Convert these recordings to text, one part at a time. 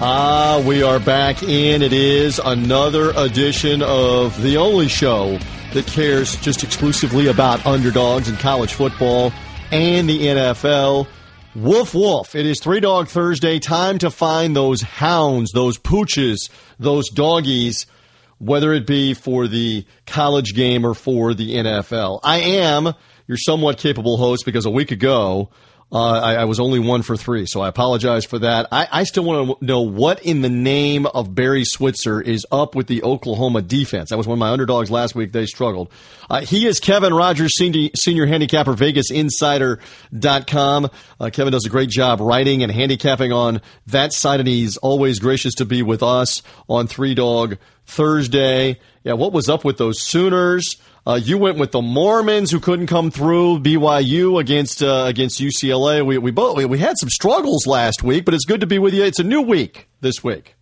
Ah, we are back in. It is another edition of the only show that cares just exclusively about underdogs in college football and the NFL. Woof woof. It is Three Dog Thursday. Time to find those hounds, those pooches, those doggies, whether it be for the college game or for the NFL. I am your somewhat capable host because a week ago, uh, I, I, was only one for three, so I apologize for that. I, I still want to know what in the name of Barry Switzer is up with the Oklahoma defense. That was one of my underdogs last week. They struggled. Uh, he is Kevin Rogers, senior, senior handicapper, VegasInsider.com. Uh, Kevin does a great job writing and handicapping on that side, and he's always gracious to be with us on Three Dog Thursday. Yeah, what was up with those Sooners? Uh, you went with the Mormons who couldn't come through. BYU against uh, against UCLA. We we both we, we had some struggles last week, but it's good to be with you. It's a new week this week.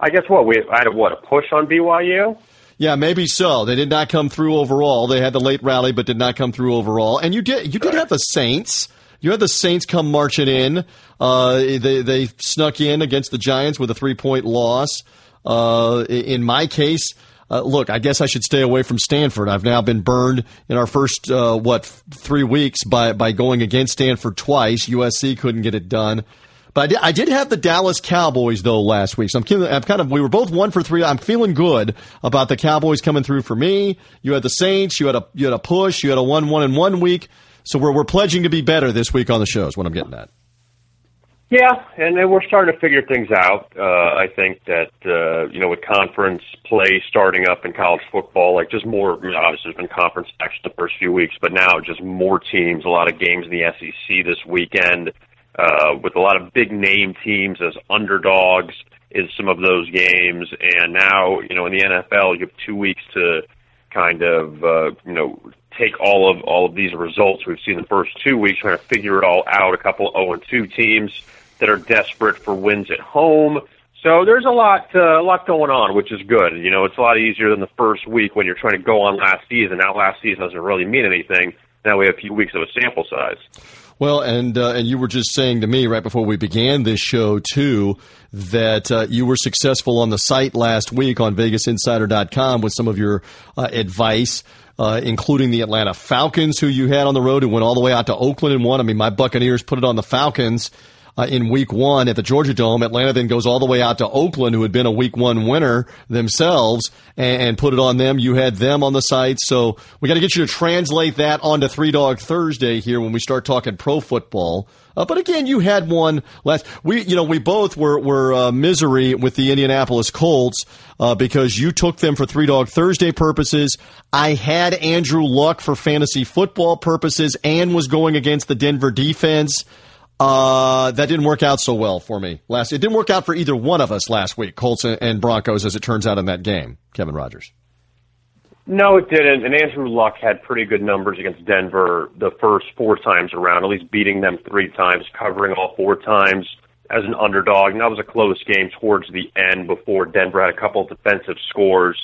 I guess what we I had a, what a push on BYU. Yeah, maybe so. They did not come through overall. They had the late rally, but did not come through overall. And you did you did have the Saints. You had the Saints come marching in. Uh, they they snuck in against the Giants with a three point loss. Uh, in my case, uh, look, I guess I should stay away from Stanford. I've now been burned in our first uh, what three weeks by by going against Stanford twice. USC couldn't get it done. But I did, I did have the Dallas Cowboys though last week, so I'm, I'm kind of we were both one for three. I'm feeling good about the Cowboys coming through for me. You had the Saints, you had a you had a push, you had a one one in one week. So we're we're pledging to be better this week on the shows. What I'm getting at. Yeah, and then we're starting to figure things out. Uh, I think that uh, you know with conference play starting up in college football, like just more. You know, obviously, there's been conference action the first few weeks, but now just more teams, a lot of games in the SEC this weekend, uh, with a lot of big name teams as underdogs in some of those games, and now you know in the NFL, you have two weeks to kind of uh, you know take all of all of these results we've seen the first two weeks, trying to figure it all out. A couple of 0 and 2 teams that are desperate for wins at home. So there's a lot, uh, a lot going on, which is good. You know, it's a lot easier than the first week when you're trying to go on last season. Now last season doesn't really mean anything. Now we have a few weeks of a sample size. Well, and uh, and you were just saying to me right before we began this show too that uh, you were successful on the site last week on VegasInsider.com with some of your uh, advice. Uh, including the Atlanta Falcons, who you had on the road, and went all the way out to Oakland and won. I mean, my Buccaneers put it on the Falcons uh, in week one at the Georgia Dome. Atlanta then goes all the way out to Oakland, who had been a week one winner themselves, and, and put it on them. You had them on the site. So we got to get you to translate that onto Three Dog Thursday here when we start talking pro football. Uh, but again, you had one last. We, you know, we both were were uh, misery with the Indianapolis Colts uh, because you took them for three dog Thursday purposes. I had Andrew Luck for fantasy football purposes and was going against the Denver defense. Uh, that didn't work out so well for me last. It didn't work out for either one of us last week, Colts and Broncos, as it turns out in that game. Kevin Rogers. No, it didn't. And Andrew Luck had pretty good numbers against Denver the first four times around, at least beating them three times, covering all four times. as an underdog, and that was a close game towards the end before Denver had a couple of defensive scores.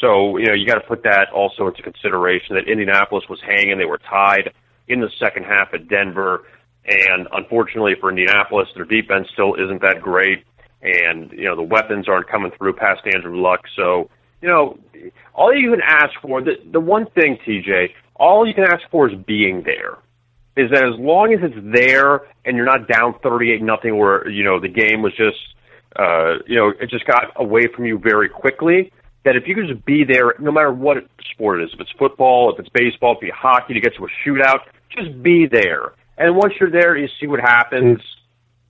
So, you know, you got to put that also into consideration that Indianapolis was hanging. They were tied in the second half at Denver. And unfortunately for Indianapolis, their defense still isn't that great. And, you know, the weapons aren't coming through past Andrew Luck. So, you know, all you can ask for, the, the one thing, TJ, all you can ask for is being there. Is that as long as it's there and you're not down 38 nothing where, you know, the game was just, uh, you know, it just got away from you very quickly, that if you can just be there, no matter what sport it is, if it's football, if it's baseball, if it's hockey, to get to a shootout, just be there. And once you're there, you see what happens,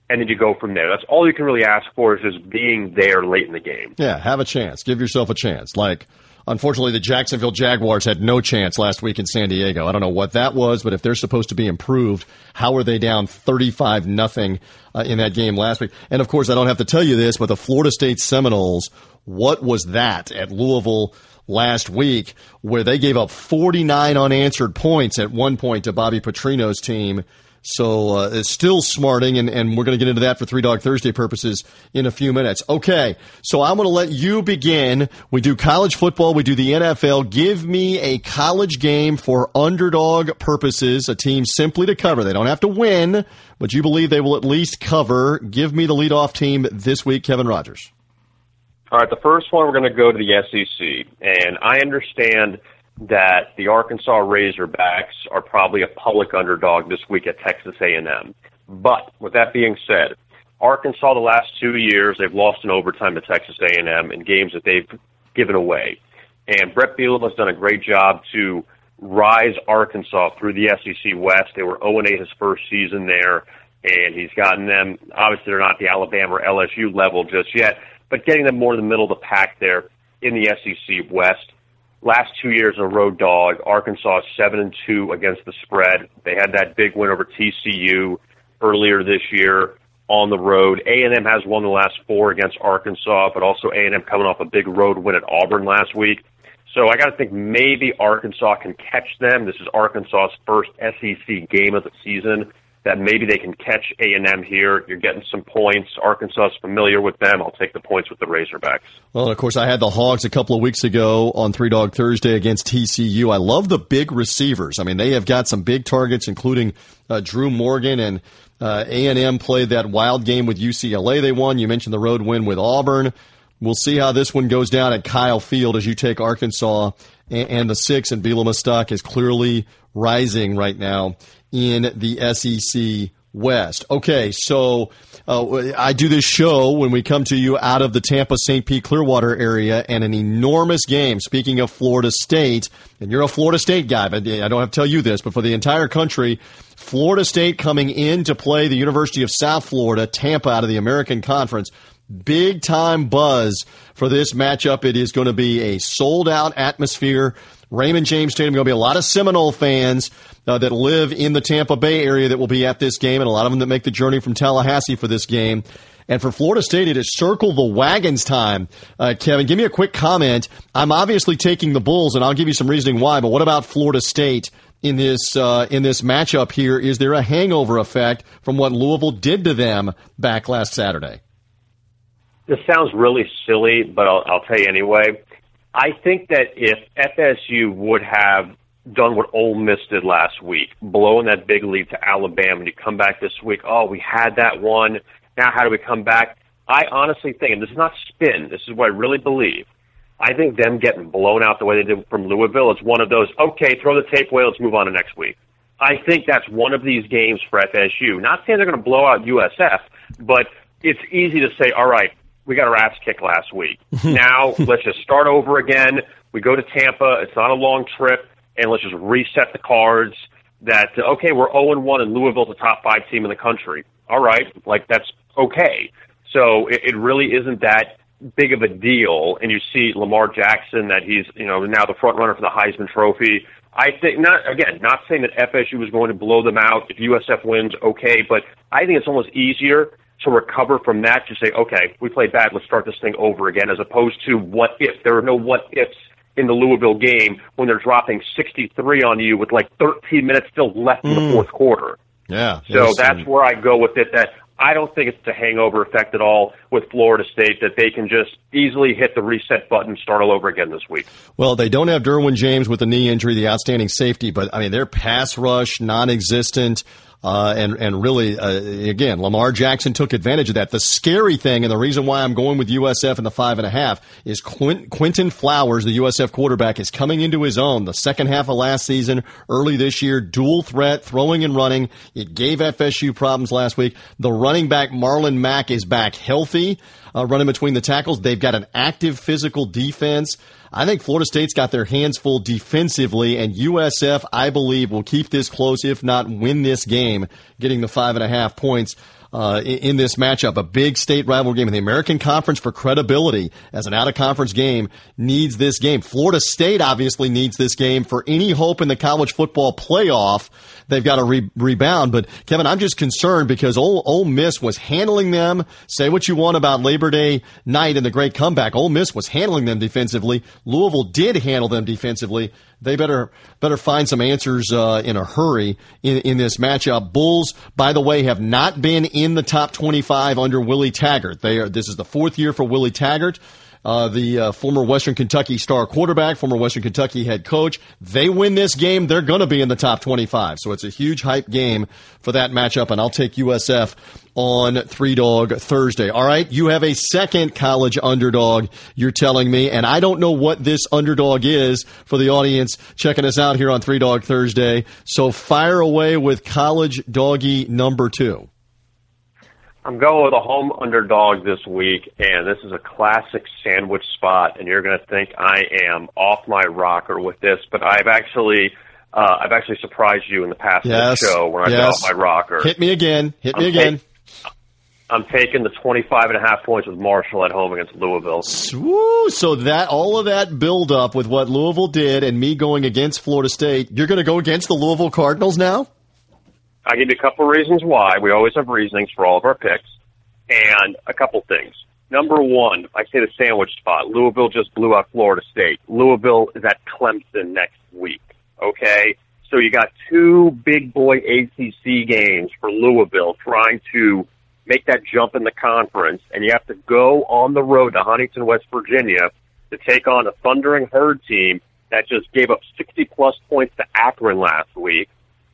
and then you go from there. That's all you can really ask for is just being there late in the game. Yeah, have a chance. Give yourself a chance. Like, unfortunately, the Jacksonville Jaguars had no chance last week in San Diego. I don't know what that was, but if they're supposed to be improved, how are they down 35 nothing uh, in that game last week? And of course, I don't have to tell you this, but the Florida State Seminoles, what was that at Louisville? Last week where they gave up 49 unanswered points at one point to Bobby Petrino's team. So uh, it's still smarting, and, and we're going to get into that for Three Dog Thursday purposes in a few minutes. Okay, so I'm going to let you begin. We do college football, we do the NFL. Give me a college game for underdog purposes, a team simply to cover. They don't have to win, but you believe they will at least cover. Give me the leadoff team this week, Kevin Rogers. All right, the first one we're going to go to the SEC, and I understand that the Arkansas Razorbacks are probably a public underdog this week at Texas A&M. But with that being said, Arkansas the last two years they've lost in overtime to Texas A&M in games that they've given away, and Bret Bielema has done a great job to rise Arkansas through the SEC West. They were 0 8 his first season there, and he's gotten them. Obviously, they're not the Alabama or LSU level just yet, but getting them more in the middle of the pack there in the SEC West. Last two years a road dog. Arkansas seven and two against the spread. They had that big win over TCU earlier this year on the road. A and M has won the last four against Arkansas, but also A and M coming off a big road win at Auburn last week. So I got to think maybe Arkansas can catch them. This is Arkansas's first SEC game of the season that maybe they can catch A and M here. You're getting some points. Arkansas is familiar with them. I'll take the points with the Razorbacks. Well, of course, I had the Hogs a couple of weeks ago on Three Dog Thursday against TCU. I love the big receivers. I mean, they have got some big targets, including uh, Drew Morgan and uh, A and M played that wild game with UCLA. They won. You mentioned the road win with Auburn. We'll see how this one goes down at Kyle Field as you take Arkansas and, and the six, and Bielema stock is clearly rising right now in the SEC West. Okay, so uh, I do this show when we come to you out of the Tampa St. Pete Clearwater area and an enormous game. Speaking of Florida State, and you're a Florida State guy, but I don't have to tell you this, but for the entire country, Florida State coming in to play the University of South Florida, Tampa out of the American Conference. Big time buzz for this matchup. It is going to be a sold out atmosphere. Raymond James Stadium. Going to be a lot of Seminole fans uh, that live in the Tampa Bay area that will be at this game, and a lot of them that make the journey from Tallahassee for this game. And for Florida State, it is circle the wagons time. Uh, Kevin, give me a quick comment. I'm obviously taking the Bulls, and I'll give you some reasoning why. But what about Florida State in this uh, in this matchup here? Is there a hangover effect from what Louisville did to them back last Saturday? This sounds really silly, but I'll, I'll tell you anyway. I think that if FSU would have done what Ole Miss did last week, blowing that big lead to Alabama, and you come back this week, oh, we had that one. Now, how do we come back? I honestly think, and this is not spin, this is what I really believe. I think them getting blown out the way they did from Louisville is one of those, okay, throw the tape away, let's move on to next week. I think that's one of these games for FSU. Not saying they're going to blow out USF, but it's easy to say, all right, we got our ass kicked last week. now let's just start over again. We go to Tampa. It's not a long trip and let's just reset the cards that okay, we're 0 1 and Louisville's a top five team in the country. All right, like that's okay. So it, it really isn't that big of a deal. And you see Lamar Jackson that he's you know now the front runner for the Heisman Trophy. I think not again, not saying that FSU is going to blow them out if USF wins, okay, but I think it's almost easier to recover from that to say, okay, we played bad, let's start this thing over again, as opposed to what if. There are no what ifs in the Louisville game when they're dropping 63 on you with like 13 minutes still left in the mm. fourth quarter. Yeah. So that's where I go with it. That I don't think it's a hangover effect at all with Florida State that they can just easily hit the reset button start all over again this week. Well, they don't have Derwin James with the knee injury, the outstanding safety, but I mean, their pass rush non-existent. Uh, and and really, uh, again, Lamar Jackson took advantage of that. The scary thing, and the reason why I'm going with USF in the five and a half, is Quint, Quinton Flowers, the USF quarterback, is coming into his own. The second half of last season, early this year, dual threat, throwing and running. It gave FSU problems last week. The running back Marlon Mack is back healthy, uh, running between the tackles. They've got an active physical defense. I think Florida State's got their hands full defensively, and USF, I believe, will keep this close, if not win this game, getting the five and a half points uh, in, in, this matchup. A big state rival game in the American Conference for credibility as an out of conference game needs this game. Florida State obviously needs this game for any hope in the college football playoff. They've got to re- rebound. But Kevin, I'm just concerned because Ole, Ole Miss was handling them. Say what you want about Labor Day night and the great comeback. Ole Miss was handling them defensively. Louisville did handle them defensively they better better find some answers uh, in a hurry in, in this matchup. Bulls, by the way, have not been in the top 25 under Willie Taggart. They are. This is the fourth year for Willie Taggart. Uh, the uh, former Western Kentucky star quarterback, former Western Kentucky head coach. They win this game, they're going to be in the top 25. So it's a huge hype game for that matchup, and I'll take USF on Three Dog Thursday. All right, you have a second college underdog, you're telling me, and I don't know what this underdog is for the audience checking us out here on Three Dog Thursday. So fire away with college doggy number two. I'm going with a home underdog this week, and this is a classic sandwich spot. And you're going to think I am off my rocker with this, but I've actually, uh, I've actually surprised you in the past yes. show when I yes. got off my rocker. Hit me again. Hit me I'm again. I'm taking the 25 and a half points with Marshall at home against Louisville. Woo, so that all of that build up with what Louisville did and me going against Florida State, you're going to go against the Louisville Cardinals now? I'll give you a couple of reasons why. We always have reasonings for all of our picks. And a couple things. Number one, I say the sandwich spot. Louisville just blew out Florida State. Louisville is at Clemson next week. Okay? So you got two big boy ACC games for Louisville trying to make that jump in the conference, and you have to go on the road to Huntington, West Virginia to take on a thundering herd team that just gave up 60 plus points to Akron last week.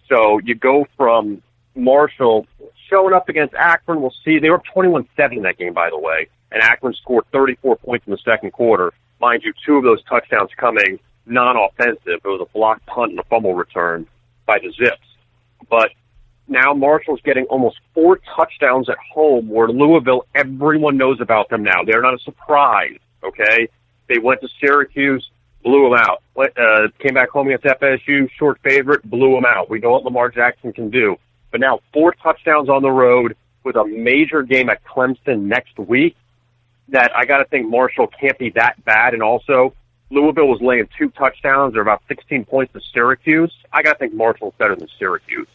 So you go from Marshall showing up against Akron. We'll see. They were up 21-7 in that game, by the way, and Akron scored 34 points in the second quarter. Mind you, two of those touchdowns coming non-offensive. It was a block punt and a fumble return by the Zips. But now Marshall's getting almost four touchdowns at home where Louisville, everyone knows about them now. They're not a surprise, okay? They went to Syracuse, blew them out. Uh, came back home against FSU, short favorite, blew them out. We know what Lamar Jackson can do. But now four touchdowns on the road with a major game at Clemson next week that I got to think Marshall can't be that bad. And also, Louisville was laying two touchdowns or about 16 points to Syracuse. I got to think Marshall's better than Syracuse.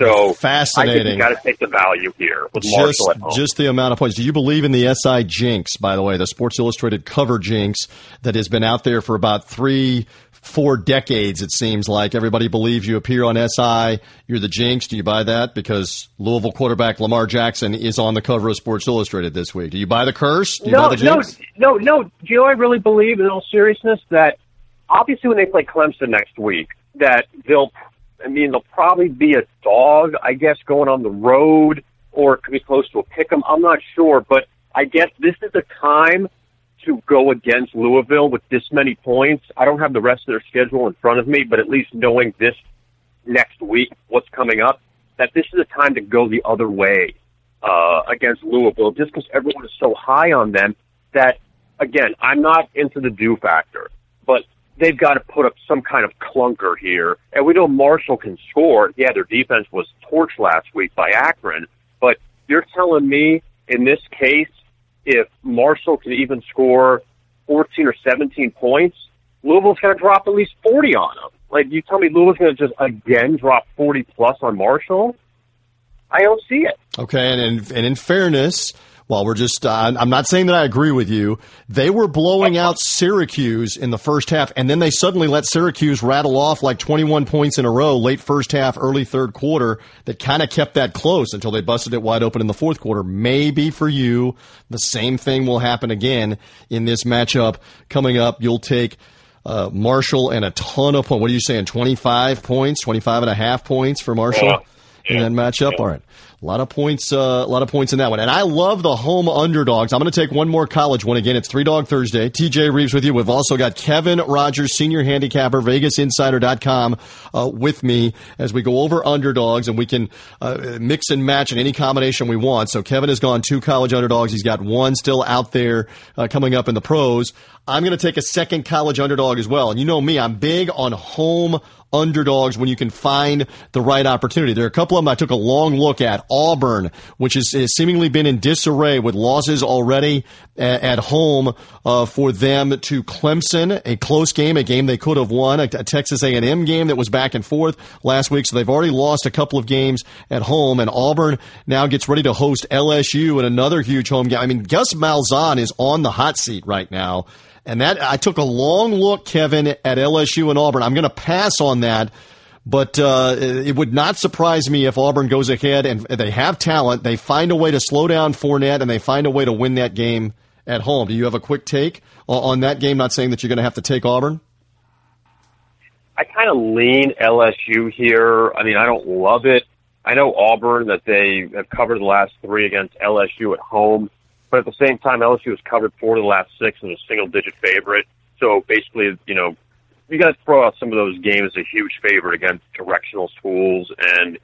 So fascinating. I think got to take the value here with Marshall just, at home. Just the amount of points. Do you believe in the SI jinx? By the way, the Sports Illustrated cover jinx that has been out there for about three, four decades. It seems like everybody believes you appear on SI. You're the jinx. Do you buy that? Because Louisville quarterback Lamar Jackson is on the cover of Sports Illustrated this week. Do you buy the curse? Do you no, buy the jinx? no, no, no. Do you know I really believe in all seriousness that obviously when they play Clemson next week that they'll I mean, they'll probably be a dog, I guess, going on the road, or it could be close to a pick 'em. I'm not sure, but I guess this is the time to go against Louisville with this many points. I don't have the rest of their schedule in front of me, but at least knowing this next week, what's coming up, that this is a time to go the other way uh, against Louisville, just because everyone is so high on them. That again, I'm not into the do factor, but they've got to put up some kind of clunker here. And we know Marshall can score. Yeah, their defense was torched last week by Akron, but you're telling me in this case, if Marshall can even score 14 or 17 points, Louisville's going to drop at least 40 on them. Like, you tell me Louisville's going to just again drop 40 plus on Marshall? I don't see it. Okay, and in, and in fairness, Well, we're just, uh, I'm not saying that I agree with you. They were blowing out Syracuse in the first half, and then they suddenly let Syracuse rattle off like 21 points in a row late first half, early third quarter that kind of kept that close until they busted it wide open in the fourth quarter. Maybe for you, the same thing will happen again in this matchup coming up. You'll take uh, Marshall and a ton of points. What are you saying? 25 points, 25 and a half points for Marshall Yeah. in that matchup? All right. A lot of points, uh, a lot of points in that one. And I love the home underdogs. I'm going to take one more college one again. It's Three Dog Thursday. TJ Rives with you. We've also got Kevin Rogers, senior handicapper, VegasInsider.com, uh, with me as we go over underdogs and we can uh, mix and match in any combination we want. So Kevin has gone two college underdogs. He's got one still out there uh, coming up in the pros. I'm going to take a second college underdog as well. And you know me, I'm big on home underdogs when you can find the right opportunity. There are a couple of them I took a long look at. Auburn, which has seemingly been in disarray with losses already at, at home uh, for them to Clemson, a close game, a game they could have won, a, a Texas A&M game that was back and forth last week. So they've already lost a couple of games at home, and Auburn now gets ready to host LSU in another huge home game. I mean, Gus Malzahn is on the hot seat right now. And that I took a long look, Kevin, at LSU and Auburn. I'm going to pass on that, but uh, it would not surprise me if Auburn goes ahead and they have talent. They find a way to slow down Fournette and they find a way to win that game at home. Do you have a quick take on that game? Not saying that you're going to have to take Auburn. I kind of lean LSU here. I mean, I don't love it. I know Auburn that they have covered the last three against LSU at home, but at the same time, LSU has covered four of the last six and a single digit favorite. So basically, you know, you got to throw out some of those games as a huge favorite against directional schools. And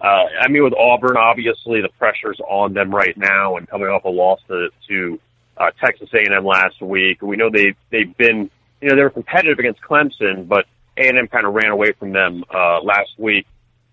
uh, I mean, with Auburn, obviously the pressure's on them right now, and coming off a loss to, to uh, Texas A&M last week, we know they they've been, you know, they were competitive against Clemson, but A&M kind of ran away from them uh, last week.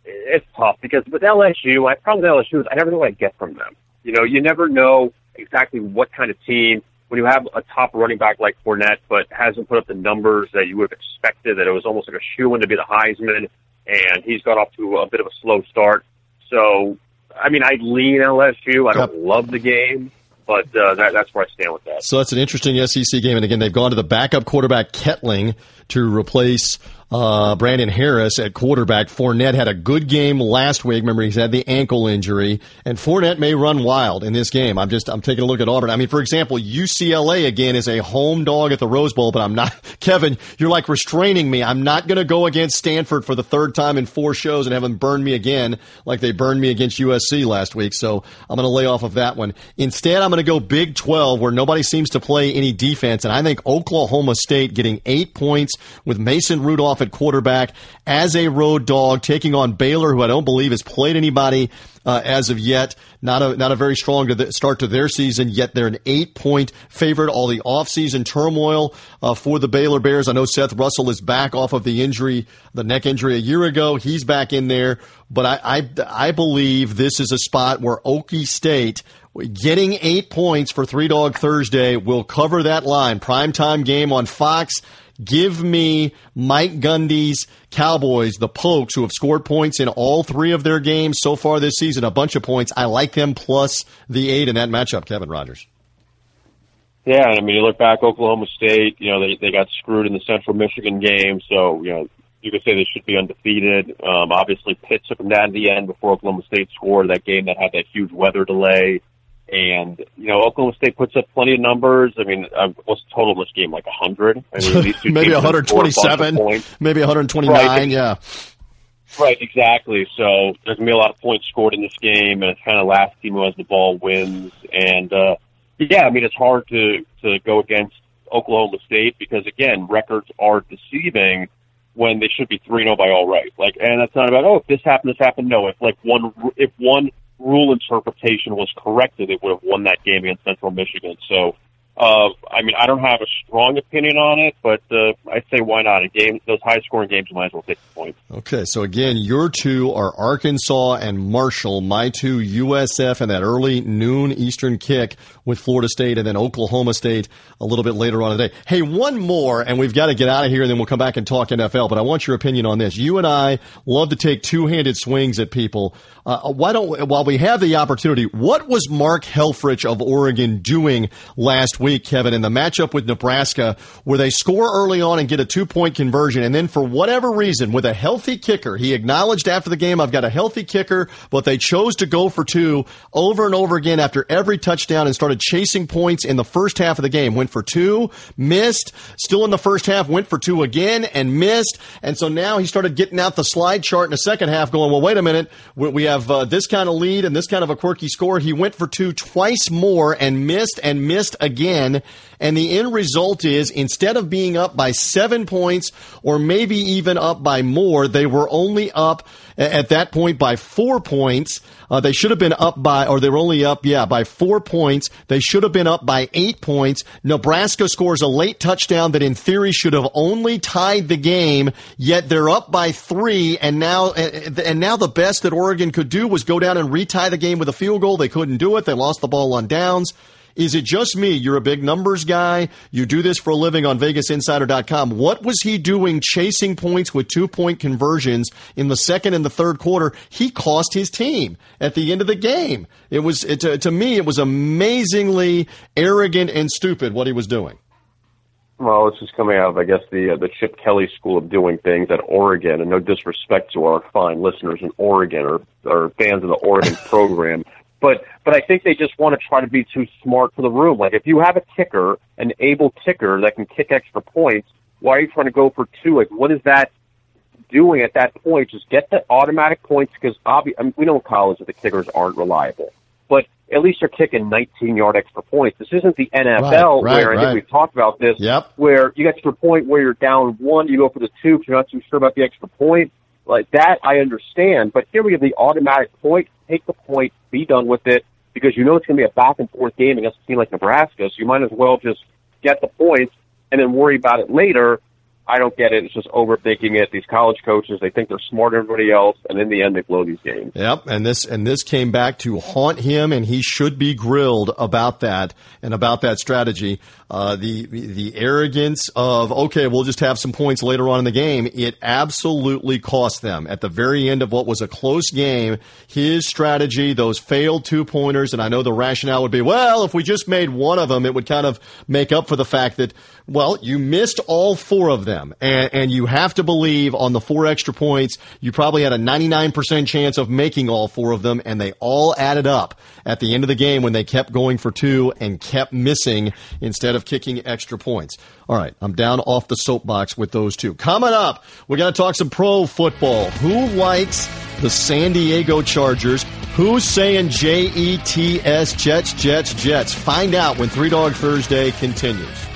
It's tough because with LSU, I with LSU is I never know what I get from them. You know, you never know exactly what kind of team when you have a top running back like Fournette, but hasn't put up the numbers that you would have expected, that it was almost like a shoe in to be the Heisman, and he's got off to a bit of a slow start. So, I mean, I lean LSU. I don't love the game, but uh, that, that's where I stand with that. So that's an interesting SEC game. And again, they've gone to the backup quarterback Etling to replace uh, Brandon Harris at quarterback. Fournette had a good game last week. Remember, he's had the ankle injury, and Fournette may run wild in this game. I'm just I'm taking a look at Auburn. I mean, for example, UCLA again is a home dog at the Rose Bowl, but I'm not. Kevin, you're like restraining me. I'm not going to go against Stanford for the third time in four shows and have them burn me again like they burned me against USC last week. So I'm going to lay off of that one. Instead, I'm going to go Big 12 where nobody seems to play any defense, and I think Oklahoma State getting eight points with Mason Rudolph at quarterback as a road dog, taking on Baylor, who I don't believe has played anybody uh, as of yet. Not a not a very strong to the start to their season. Yet they're an eight point favorite. All the offseason turmoil uh, for the Baylor Bears. I know Seth Russell is back off of the injury, the neck injury a year ago. He's back in there, but I I, I believe this is a spot where Okie State. Getting eight points for Three Dog Thursday will cover that line. Primetime game on Fox. Give me Mike Gundy's Cowboys, the Pokes, who have scored points in all three of their games so far this season, a bunch of points. I like them plus the eight in that matchup, Kevin Rogers. Yeah, I mean, you look back, Oklahoma State, you know, they, they got screwed in the Central Michigan game, so, you know, you could say they should be undefeated. Um, obviously, Pitt took them down to the end before Oklahoma State scored that game that had that huge weather delay. And, you know, Oklahoma State puts up plenty of numbers. I mean, uh, what's the total of this game? Like a 100? I mean, maybe teams have scored a 127, points. maybe 129, Right. yeah. Right, exactly. So there's gonna be a lot of points scored in this game, and it's kind of last team who has the ball wins. And uh, yeah, I mean it's hard to to go against Oklahoma State because again, records are deceiving when they should be three zero by all right. Like, and that's not about oh if this happened, this happened. No, if like one if one rule interpretation was corrected, it would have won that game against Central Michigan. So Uh, I mean, I don't have a strong opinion on it, but uh, I'd say why not? A game, those high-scoring games, might as well take the points. Okay, so again, your two are Arkansas and Marshall. My two, USF and that early noon Eastern kick with Florida State, and then Oklahoma State a little bit later on today. Hey, one more, and we've got to get out of here, and then we'll come back and talk NFL. But I want your opinion on this. You and I love to take two-handed swings at people. Uh, why don't while we have the opportunity, what was Mark Helfrich of Oregon doing last week, Kevin, in the matchup with Nebraska, where they score early on and get a two-point conversion, and then for whatever reason, with a healthy kicker, he acknowledged after the game, "I've got a healthy kicker," but they chose to go for two over and over again after every touchdown and started chasing points in the first half of the game. Went for two, missed, still in the first half, went for two again and missed, and so now he started getting out the slide chart in the second half, going, "Well, wait a minute, we have uh, this kind of lead and this kind of a quirky score. He went for two twice more and missed and missed again. And the end result is instead of being up by seven points or maybe even up by more, they were only up at that point by four points. Uh, they should have been up by, or they were only up, yeah, by four points. They should have been up by eight points. Nebraska scores a late touchdown that in theory should have only tied the game, yet they're up by three. And now, and now the best that Oregon could do was go down and retie the game with a field goal. They couldn't do it. They lost the ball on downs. Is it just me? You're a big numbers guy. You do this for a living on VegasInsider.com. What was he doing chasing points with two point conversions in the second and the third quarter? He cost his team at the end of the game. It was, it, to, to me, it was amazingly arrogant and stupid what he was doing. Well, it's just coming out of, I guess, the uh, the Chip Kelly school of doing things at Oregon, and no disrespect to our fine listeners in Oregon or, or fans of the Oregon program. But but I think they just want to try to be too smart for the room. Like if you have a kicker, an able kicker that can kick extra points, why are you trying to go for two? Like what is that doing at that point? Just get the automatic points because obvi- I mean, we know in college that the kickers aren't reliable, but at least you're kicking 19 yard extra points. This isn't the NFL Right, right, where I right. think we've talked about this. Yep. Where you get to the point where you're down one, you go for the two because you're not too sure about the extra point. Like that, I understand. But here we have the automatic point. Take the point, be done with it, because you know it's going to be a back and forth game against a team like Nebraska. So you might as well just get the points and then worry about it later. I don't get it. It's just overthinking it. These college coaches, they think they're smarter than everybody else, and in the end, they blow these games. Yep, and this and this came back to haunt him, and he should be grilled about that and about that strategy. Uh, the the arrogance of okay, we'll just have some points later on in the game. It absolutely cost them at the very end of what was a close game. His strategy, those failed two pointers, and I know the rationale would be, well, if we just made one of them, it would kind of make up for the fact that well, you missed all four of them, and, and you have to believe on the four extra points, you probably had a 99% chance of making all four of them, and they all added up at the end of the game when they kept going for two and kept missing instead of kicking extra points. All right, I'm down off the soapbox with those two. Coming up, we're going to talk some pro football. Who likes the San Diego Chargers? Who's saying J E T S Jets, Jets, Jets? Find out when Three Dog Thursday continues.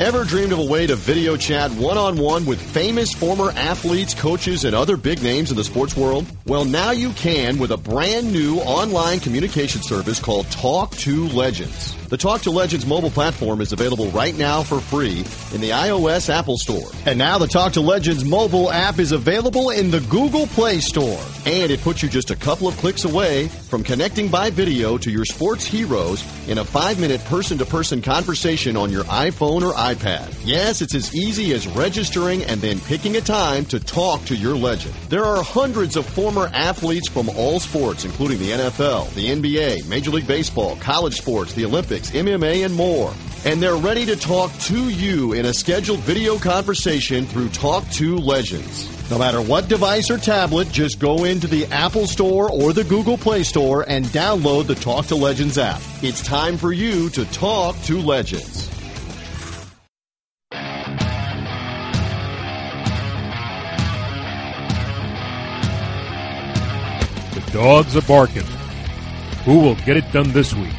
Ever dreamed of a way to video chat one on one with famous former athletes, coaches, and other big names in the sports world? Well, now you can with a brand new online communication service called Talk to Legends. The Talk to Legends mobile platform is available right now for free in the iOS Apple Store. And now the Talk to Legends mobile app is available in the Google Play Store. And it puts you just a couple of clicks away from connecting by video to your sports heroes in a five minute person to person conversation on your iPhone or iPad. Yes, it's as easy as registering and then picking a time to talk to your legend. There are hundreds of former athletes from all sports, including the NFL, the NBA, Major League Baseball, college sports, the Olympics, MMA, and more. And they're ready to talk to you in a scheduled video conversation through Talk to Legends. No matter what device or tablet, just go into the Apple Store or the Google Play Store and download the Talk to Legends app. It's time for you to talk to Legends. Dogs are barking. Who will get it done this week?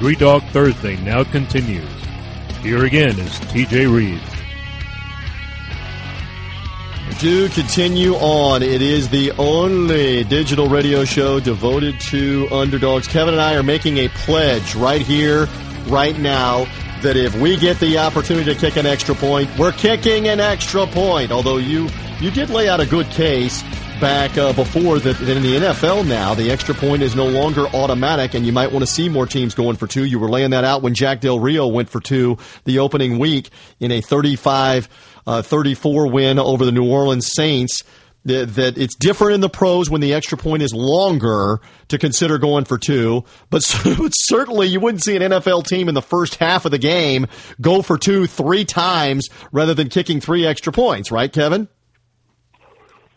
Three Dog Thursday now continues. Here again is TJ Rives. do continue on. It is the only digital radio show devoted to underdogs. Kevin and I are making a pledge right here, right now, that if we get the opportunity to kick an extra point, we're kicking an extra point. Although you you did lay out a good case back uh, before that, in the NFL now the extra point is no longer automatic, and you might want to see more teams going for two. You were laying that out when Jack Del Rio went for two the opening week in a 35 uh, 34 win over the New Orleans Saints. That, that it's different in the pros when the extra point is longer to consider going for two, but certainly you wouldn't see an NFL team in the first half of the game go for two three times rather than kicking three extra points, right, Kevin?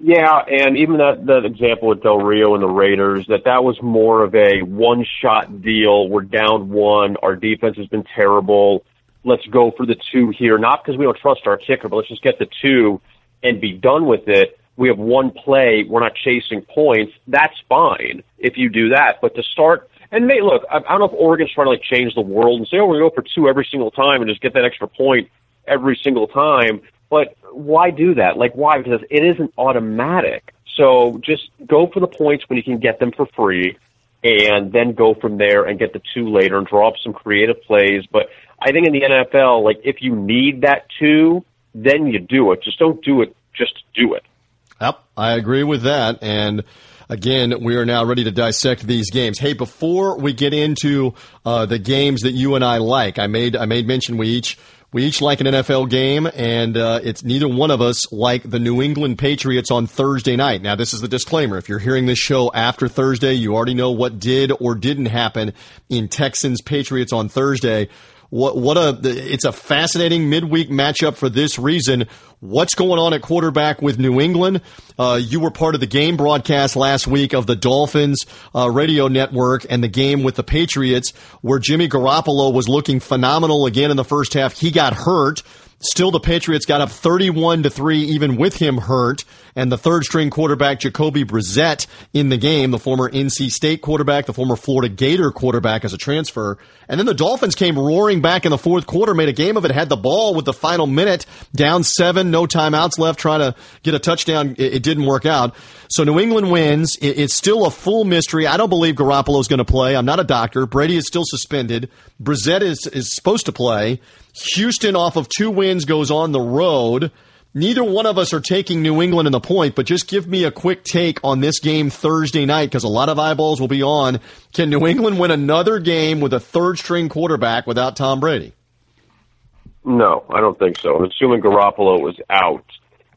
Yeah, and even that that example with Del Rio and the Raiders, that that was more of a one shot deal. We're down one. Our defense has been terrible. Let's go for the two here, not because we don't trust our kicker, but let's just get the two and be done with it. We have one play. We're not chasing points. That's fine if you do that. But to start and may look, I, I don't know if Oregon's trying to like change the world and say, oh, we're going to go for two every single time and just get that extra point every single time. But why do that? Like, why? Because it isn't automatic. So just go for the points when you can get them for free, and then go from there and get the two later and draw up some creative plays. But I think in the NFL, like if you need that two, then you do it. Just don't do it. Just do it. Yep, I agree with that. And again, we are now ready to dissect these games. Hey, before we get into uh, the games that you and I like, I made I made mention we each we each like an NFL game, and uh, it's neither one of us like the New England Patriots on Thursday night. Now, this is the disclaimer. If you're hearing this show after Thursday, you already know what did or didn't happen in Texans Patriots on Thursday. What what a it's a fascinating midweek matchup for this reason. What's going on at quarterback with New England? Uh, you were part of the game broadcast last week of the Dolphins uh, radio network and the game with the Patriots, where Jimmy Garoppolo was looking phenomenal again in the first half. He got hurt. Still, the Patriots got up 31 to 3, even with him hurt. And the third string quarterback, Jacoby Brissett, in the game, the former NC State quarterback, the former Florida Gator quarterback as a transfer. And then the Dolphins came roaring back in the fourth quarter, made a game of it, had the ball with the final minute, down seven, no timeouts left, trying to get a touchdown. It, it didn't work out. So New England wins. It, it's still a full mystery. I don't believe Garoppolo is going to play. I'm not a doctor. Brady is still suspended. Brissett is, is supposed to play. Houston, off of two wins, goes on the road. Neither one of us are taking New England in the point, but just give me a quick take on this game Thursday night because a lot of eyeballs will be on. Can New England win another game with a third string quarterback without Tom Brady? No, I don't think so. I'm assuming Garoppolo was out.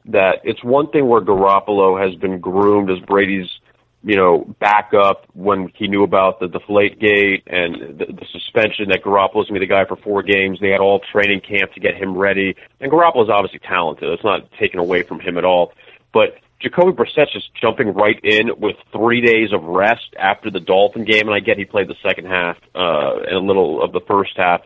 That it's one thing where Garoppolo has been groomed as Brady's you know, back up when he knew about the deflate gate and the, the suspension that Garoppolo's going to be the guy for four games. They had all training camp to get him ready. And Garoppolo's obviously talented. It's not taken away from him at all. But Jacoby Brissett's just jumping right in with three days of rest after the Dolphin game. And I get he played the second half, uh, and a little of the first half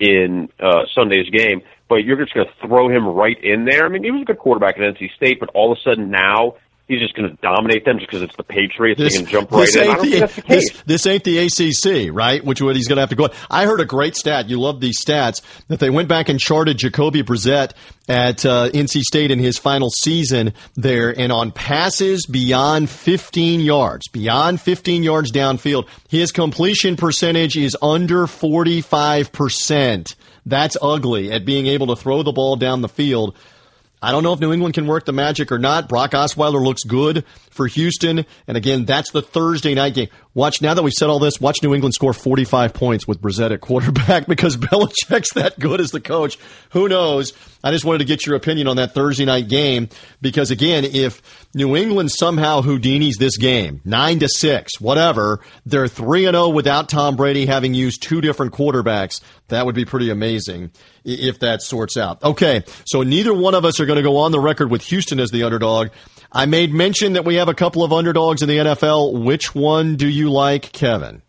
in, uh, Sunday's game. But you're just going to throw him right in there. I mean, he was a good quarterback at NC State, but all of a sudden now he's just going to dominate them just because it's the Patriots. This, they can jump right in. I don't the, think that's the case. This, this ain't the ACC, right? Which what he's going to have to go. I heard a great stat. You love these stats that they went back and charted Jacoby Brissett at uh, NC State in his final season there, and on passes beyond 15 yards, beyond 15 yards downfield, his completion percentage is under 45 percent. That's ugly at being able to throw the ball down the field. I don't know if New England can work the magic or not. Brock Osweiler looks good for Houston. And again, that's the Thursday night game. Watch, now that we've said all this, watch New England score 45 points with Brissett at quarterback because Belichick's that good as the coach. Who knows? I just wanted to get your opinion on that Thursday night game because again, if New England somehow Houdinis this game, nine to six, whatever, they're three and zero oh without Tom Brady having used two different quarterbacks. That would be pretty amazing if that sorts out. Okay, so neither one of us are going to go on the record with Houston as the underdog. I made mention that we have a couple of underdogs in the NFL. Which one do you like, Kevin?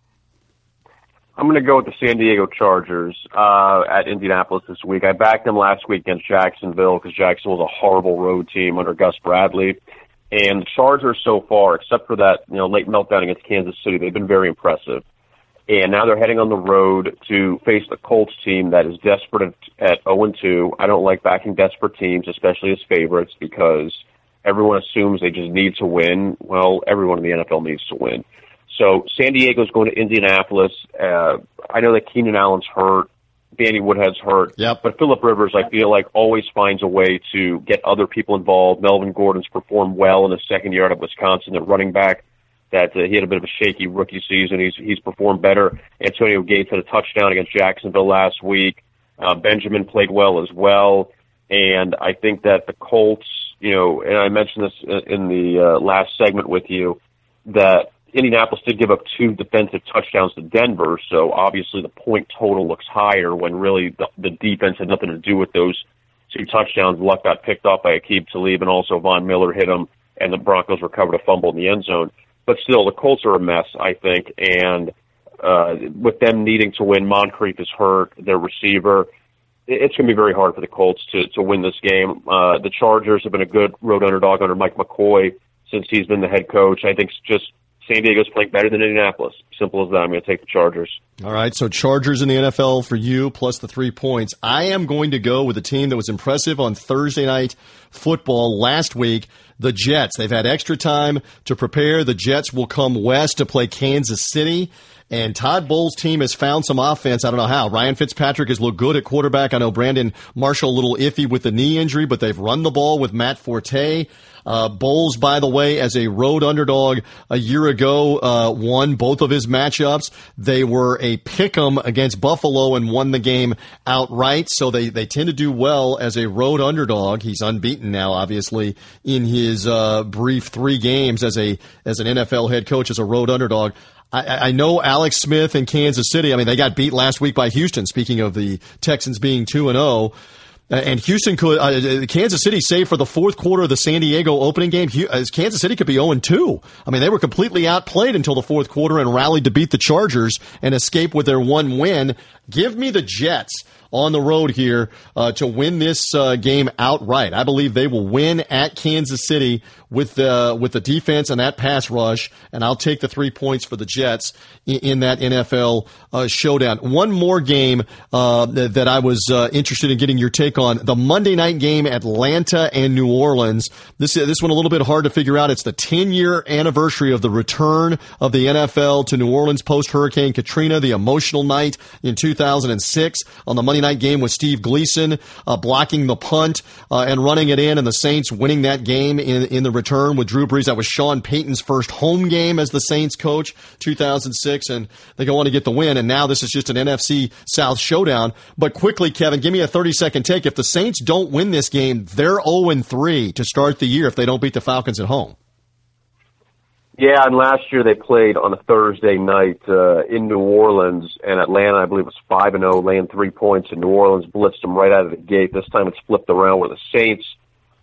I'm going to go with the San Diego Chargers uh, at Indianapolis this week. I backed them last week against Jacksonville because Jacksonville was a horrible road team under Gus Bradley. And the Chargers so far, except for that you know late meltdown against Kansas City, they've been very impressive. And now they're heading on the road to face the Colts team that is desperate at, at 0 2. I don't like backing desperate teams, especially as favorites, because everyone assumes they just need to win. Well, everyone in the NFL needs to win. So San Diego's going to Indianapolis. Uh, I know that Keenan Allen's hurt. Danny Woodhead's hurt. Yep. But Philip Rivers, I feel like, always finds a way to get other people involved. Melvin Gordon's performed well in his second year out of Wisconsin at running back. That uh, he had a bit of a shaky rookie season. He's he's performed better. Antonio Gates had a touchdown against Jacksonville last week. Uh, Benjamin played well as well, and I think that the Colts, you know, and I mentioned this in the uh, last segment with you, that Indianapolis did give up two defensive touchdowns to Denver, so obviously the point total looks higher when really the, the defense had nothing to do with those two touchdowns. Luck got picked off by Aqib Talib, and also Von Miller hit him, and the Broncos recovered a fumble in the end zone. But still, the Colts are a mess, I think, and uh, with them needing to win, Moncrief is hurt, their receiver. It's going to be very hard for the Colts to to win this game. Uh, the Chargers have been a good road underdog under Mike McCoy since he's been the head coach. I think it's just San Diego's playing better than Indianapolis. Simple as that. I'm going to take the Chargers. All right, so Chargers in the NFL for you, plus the three points. I am going to go with a team that was impressive on Thursday night football last week. The Jets. They've had extra time to prepare. The Jets will come west to play Kansas City. And Todd Bowles' team has found some offense. I don't know how. Ryan Fitzpatrick has looked good at quarterback. I know Brandon Marshall a little iffy with the knee injury, but they've run the ball with Matt Forte. Uh, Bowles, by the way, as a road underdog a year ago, uh, won both of his matchups. They were a pick 'em against Buffalo and won the game outright. So they, they tend to do well as a road underdog. He's unbeaten now, obviously, in his uh, brief three games as a as an NFL head coach as a road underdog. I, I know Alex Smith in Kansas City. I mean, they got beat last week by Houston. Speaking of the Texans being two and zero. Uh, and Houston could, uh, uh, Kansas City, save for the fourth quarter of the San Diego opening game, Kansas City could be 0 2. I mean, they were completely outplayed until the fourth quarter and rallied to beat the Chargers and escape with their one win. Give me the Jets on the road here uh, to win this uh, game outright. I believe they will win at Kansas City with the with the defense and that pass rush, and I'll take the three points for the Jets in, in that NFL uh, showdown. One more game uh, that, that, I was uh, interested in getting your take on: the Monday night game, Atlanta and New Orleans. This this one a little bit hard to figure out. It's the 10 year anniversary of the return of the NFL to New Orleans post Hurricane Katrina, the emotional night in 2006 on the Monday night game with Steve Gleason uh, blocking the punt uh, and running it in, and the Saints winning that game in in the return with Drew Brees. That was Sean Payton's first home game as the Saints coach, 2006, and they go on to get the win. And now this is just an NFC South showdown. But quickly, Kevin, give me a 30 second take. If the Saints don't win this game, they're 0 3 to start the year if they don't beat the Falcons at home. Yeah, and last year they played on a Thursday night uh, in New Orleans, and Atlanta, I believe, was five and zero, laying three points, and New Orleans blitzed them right out of the gate. This time it's flipped around where the Saints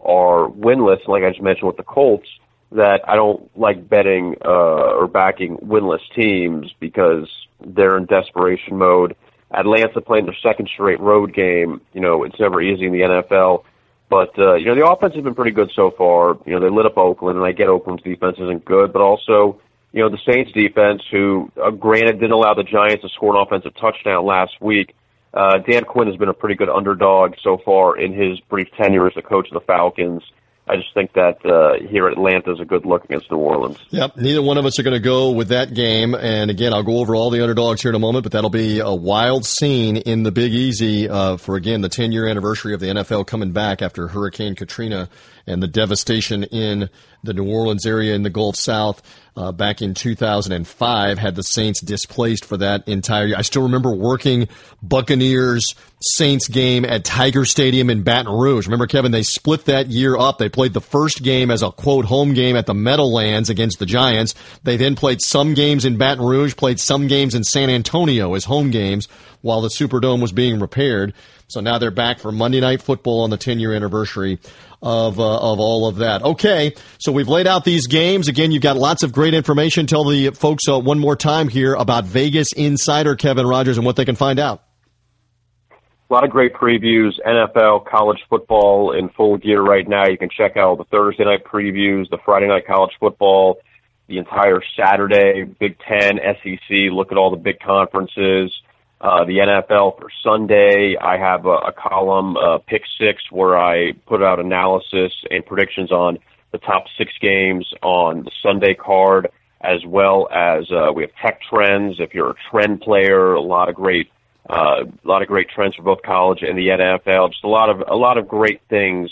are winless, like I just mentioned with the Colts. That I don't like betting uh, or backing winless teams because they're in desperation mode. Atlanta playing their second straight road game. You know, it's never easy in the NFL. But uh, you know, the offense has been pretty good so far. You know, they lit up Oakland, and I get Oakland's defense isn't good, but also, you know, the Saints defense, who uh, granted didn't allow the Giants to score an offensive touchdown last week. Uh, Dan Quinn has been a pretty good underdog so far in his brief tenure as the coach of the Falcons. I just think that uh, here at Atlanta is a good look against New Orleans. Yep, neither one of us are going to go with that game. And again, I'll go over all the underdogs here in a moment, but that'll be a wild scene in the Big Easy uh, for again the 10 year anniversary of the NFL coming back after Hurricane Katrina and the devastation in the New Orleans area in the Gulf South uh, back in 2005 had the Saints displaced for that entire year. I still remember working Buccaneers Saints game at Tiger Stadium in Baton Rouge. Remember, Kevin, they split that year up. They played the first game as a quote home game at the Meadowlands against the Giants. They then played some games in Baton Rouge, played some games in San Antonio as home games while the Superdome was being repaired. So now they're back for Monday Night Football on the 10 year anniversary of uh, of all of that. Okay, so we've laid out these games. Again, you've got lots of great information. Tell the folks uh, one more time here about Vegas Insider Kevin Rogers and what they can find out. A lot of great previews, NFL, college football in full gear right now. You can check out the Thursday night previews, the Friday night college football, the entire Saturday, Big Ten, SEC. Look at all the big conferences uh, the NFL for Sunday. I have a, a column, uh, Pick Six, where I put out analysis and predictions on the top six games on the Sunday card, as well as uh, we have tech trends. If you're a trend player, a lot of great, uh, a lot of great trends for both college and the NFL. Just a lot of a lot of great things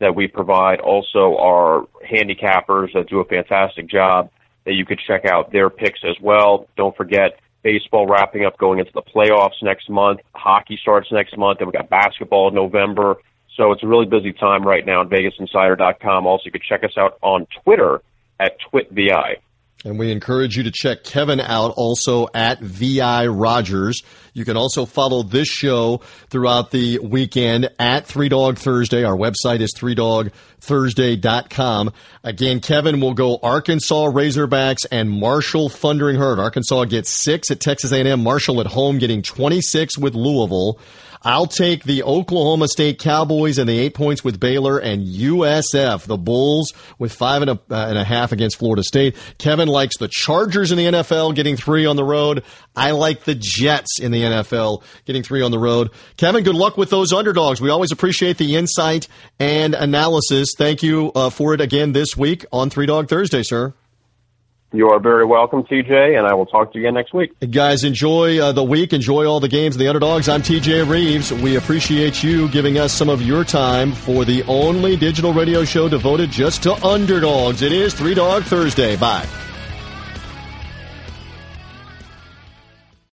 that we provide. Also, our handicappers that do a fantastic job that you could check out their picks as well. Don't forget baseball wrapping up going into the playoffs next month. Hockey starts next month, and we got basketball in November. So it's a really busy time right now at VegasInsider.com. Also, you can check us out on Twitter at TwitVI. And we encourage you to check Kevin out also at VI Rogers. You can also follow this show throughout the weekend at Three Dog Thursday. Our website is three dog thursday.com. Again, Kevin will go Arkansas Razorbacks and Marshall Thundering Herd. Arkansas gets six at Texas A&M. Marshall at home getting 26 with Louisville. I'll take the Oklahoma State Cowboys and the eight points with Baylor and USF, the Bulls with five and a, uh, and a half against Florida State. Kevin likes the Chargers in the NFL getting three on the road. I like the Jets in the NFL getting three on the road. Kevin, good luck with those underdogs. We always appreciate the insight and analysis. Thank you uh, for it again this week on Three Dog Thursday, sir. You are very welcome, TJ, and I will talk to you again next week. Guys, enjoy uh, the week. Enjoy all the games the underdogs. I'm TJ Rives. We appreciate you giving us some of your time for the only digital radio show devoted just to underdogs. It is Three Dog Thursday. Bye.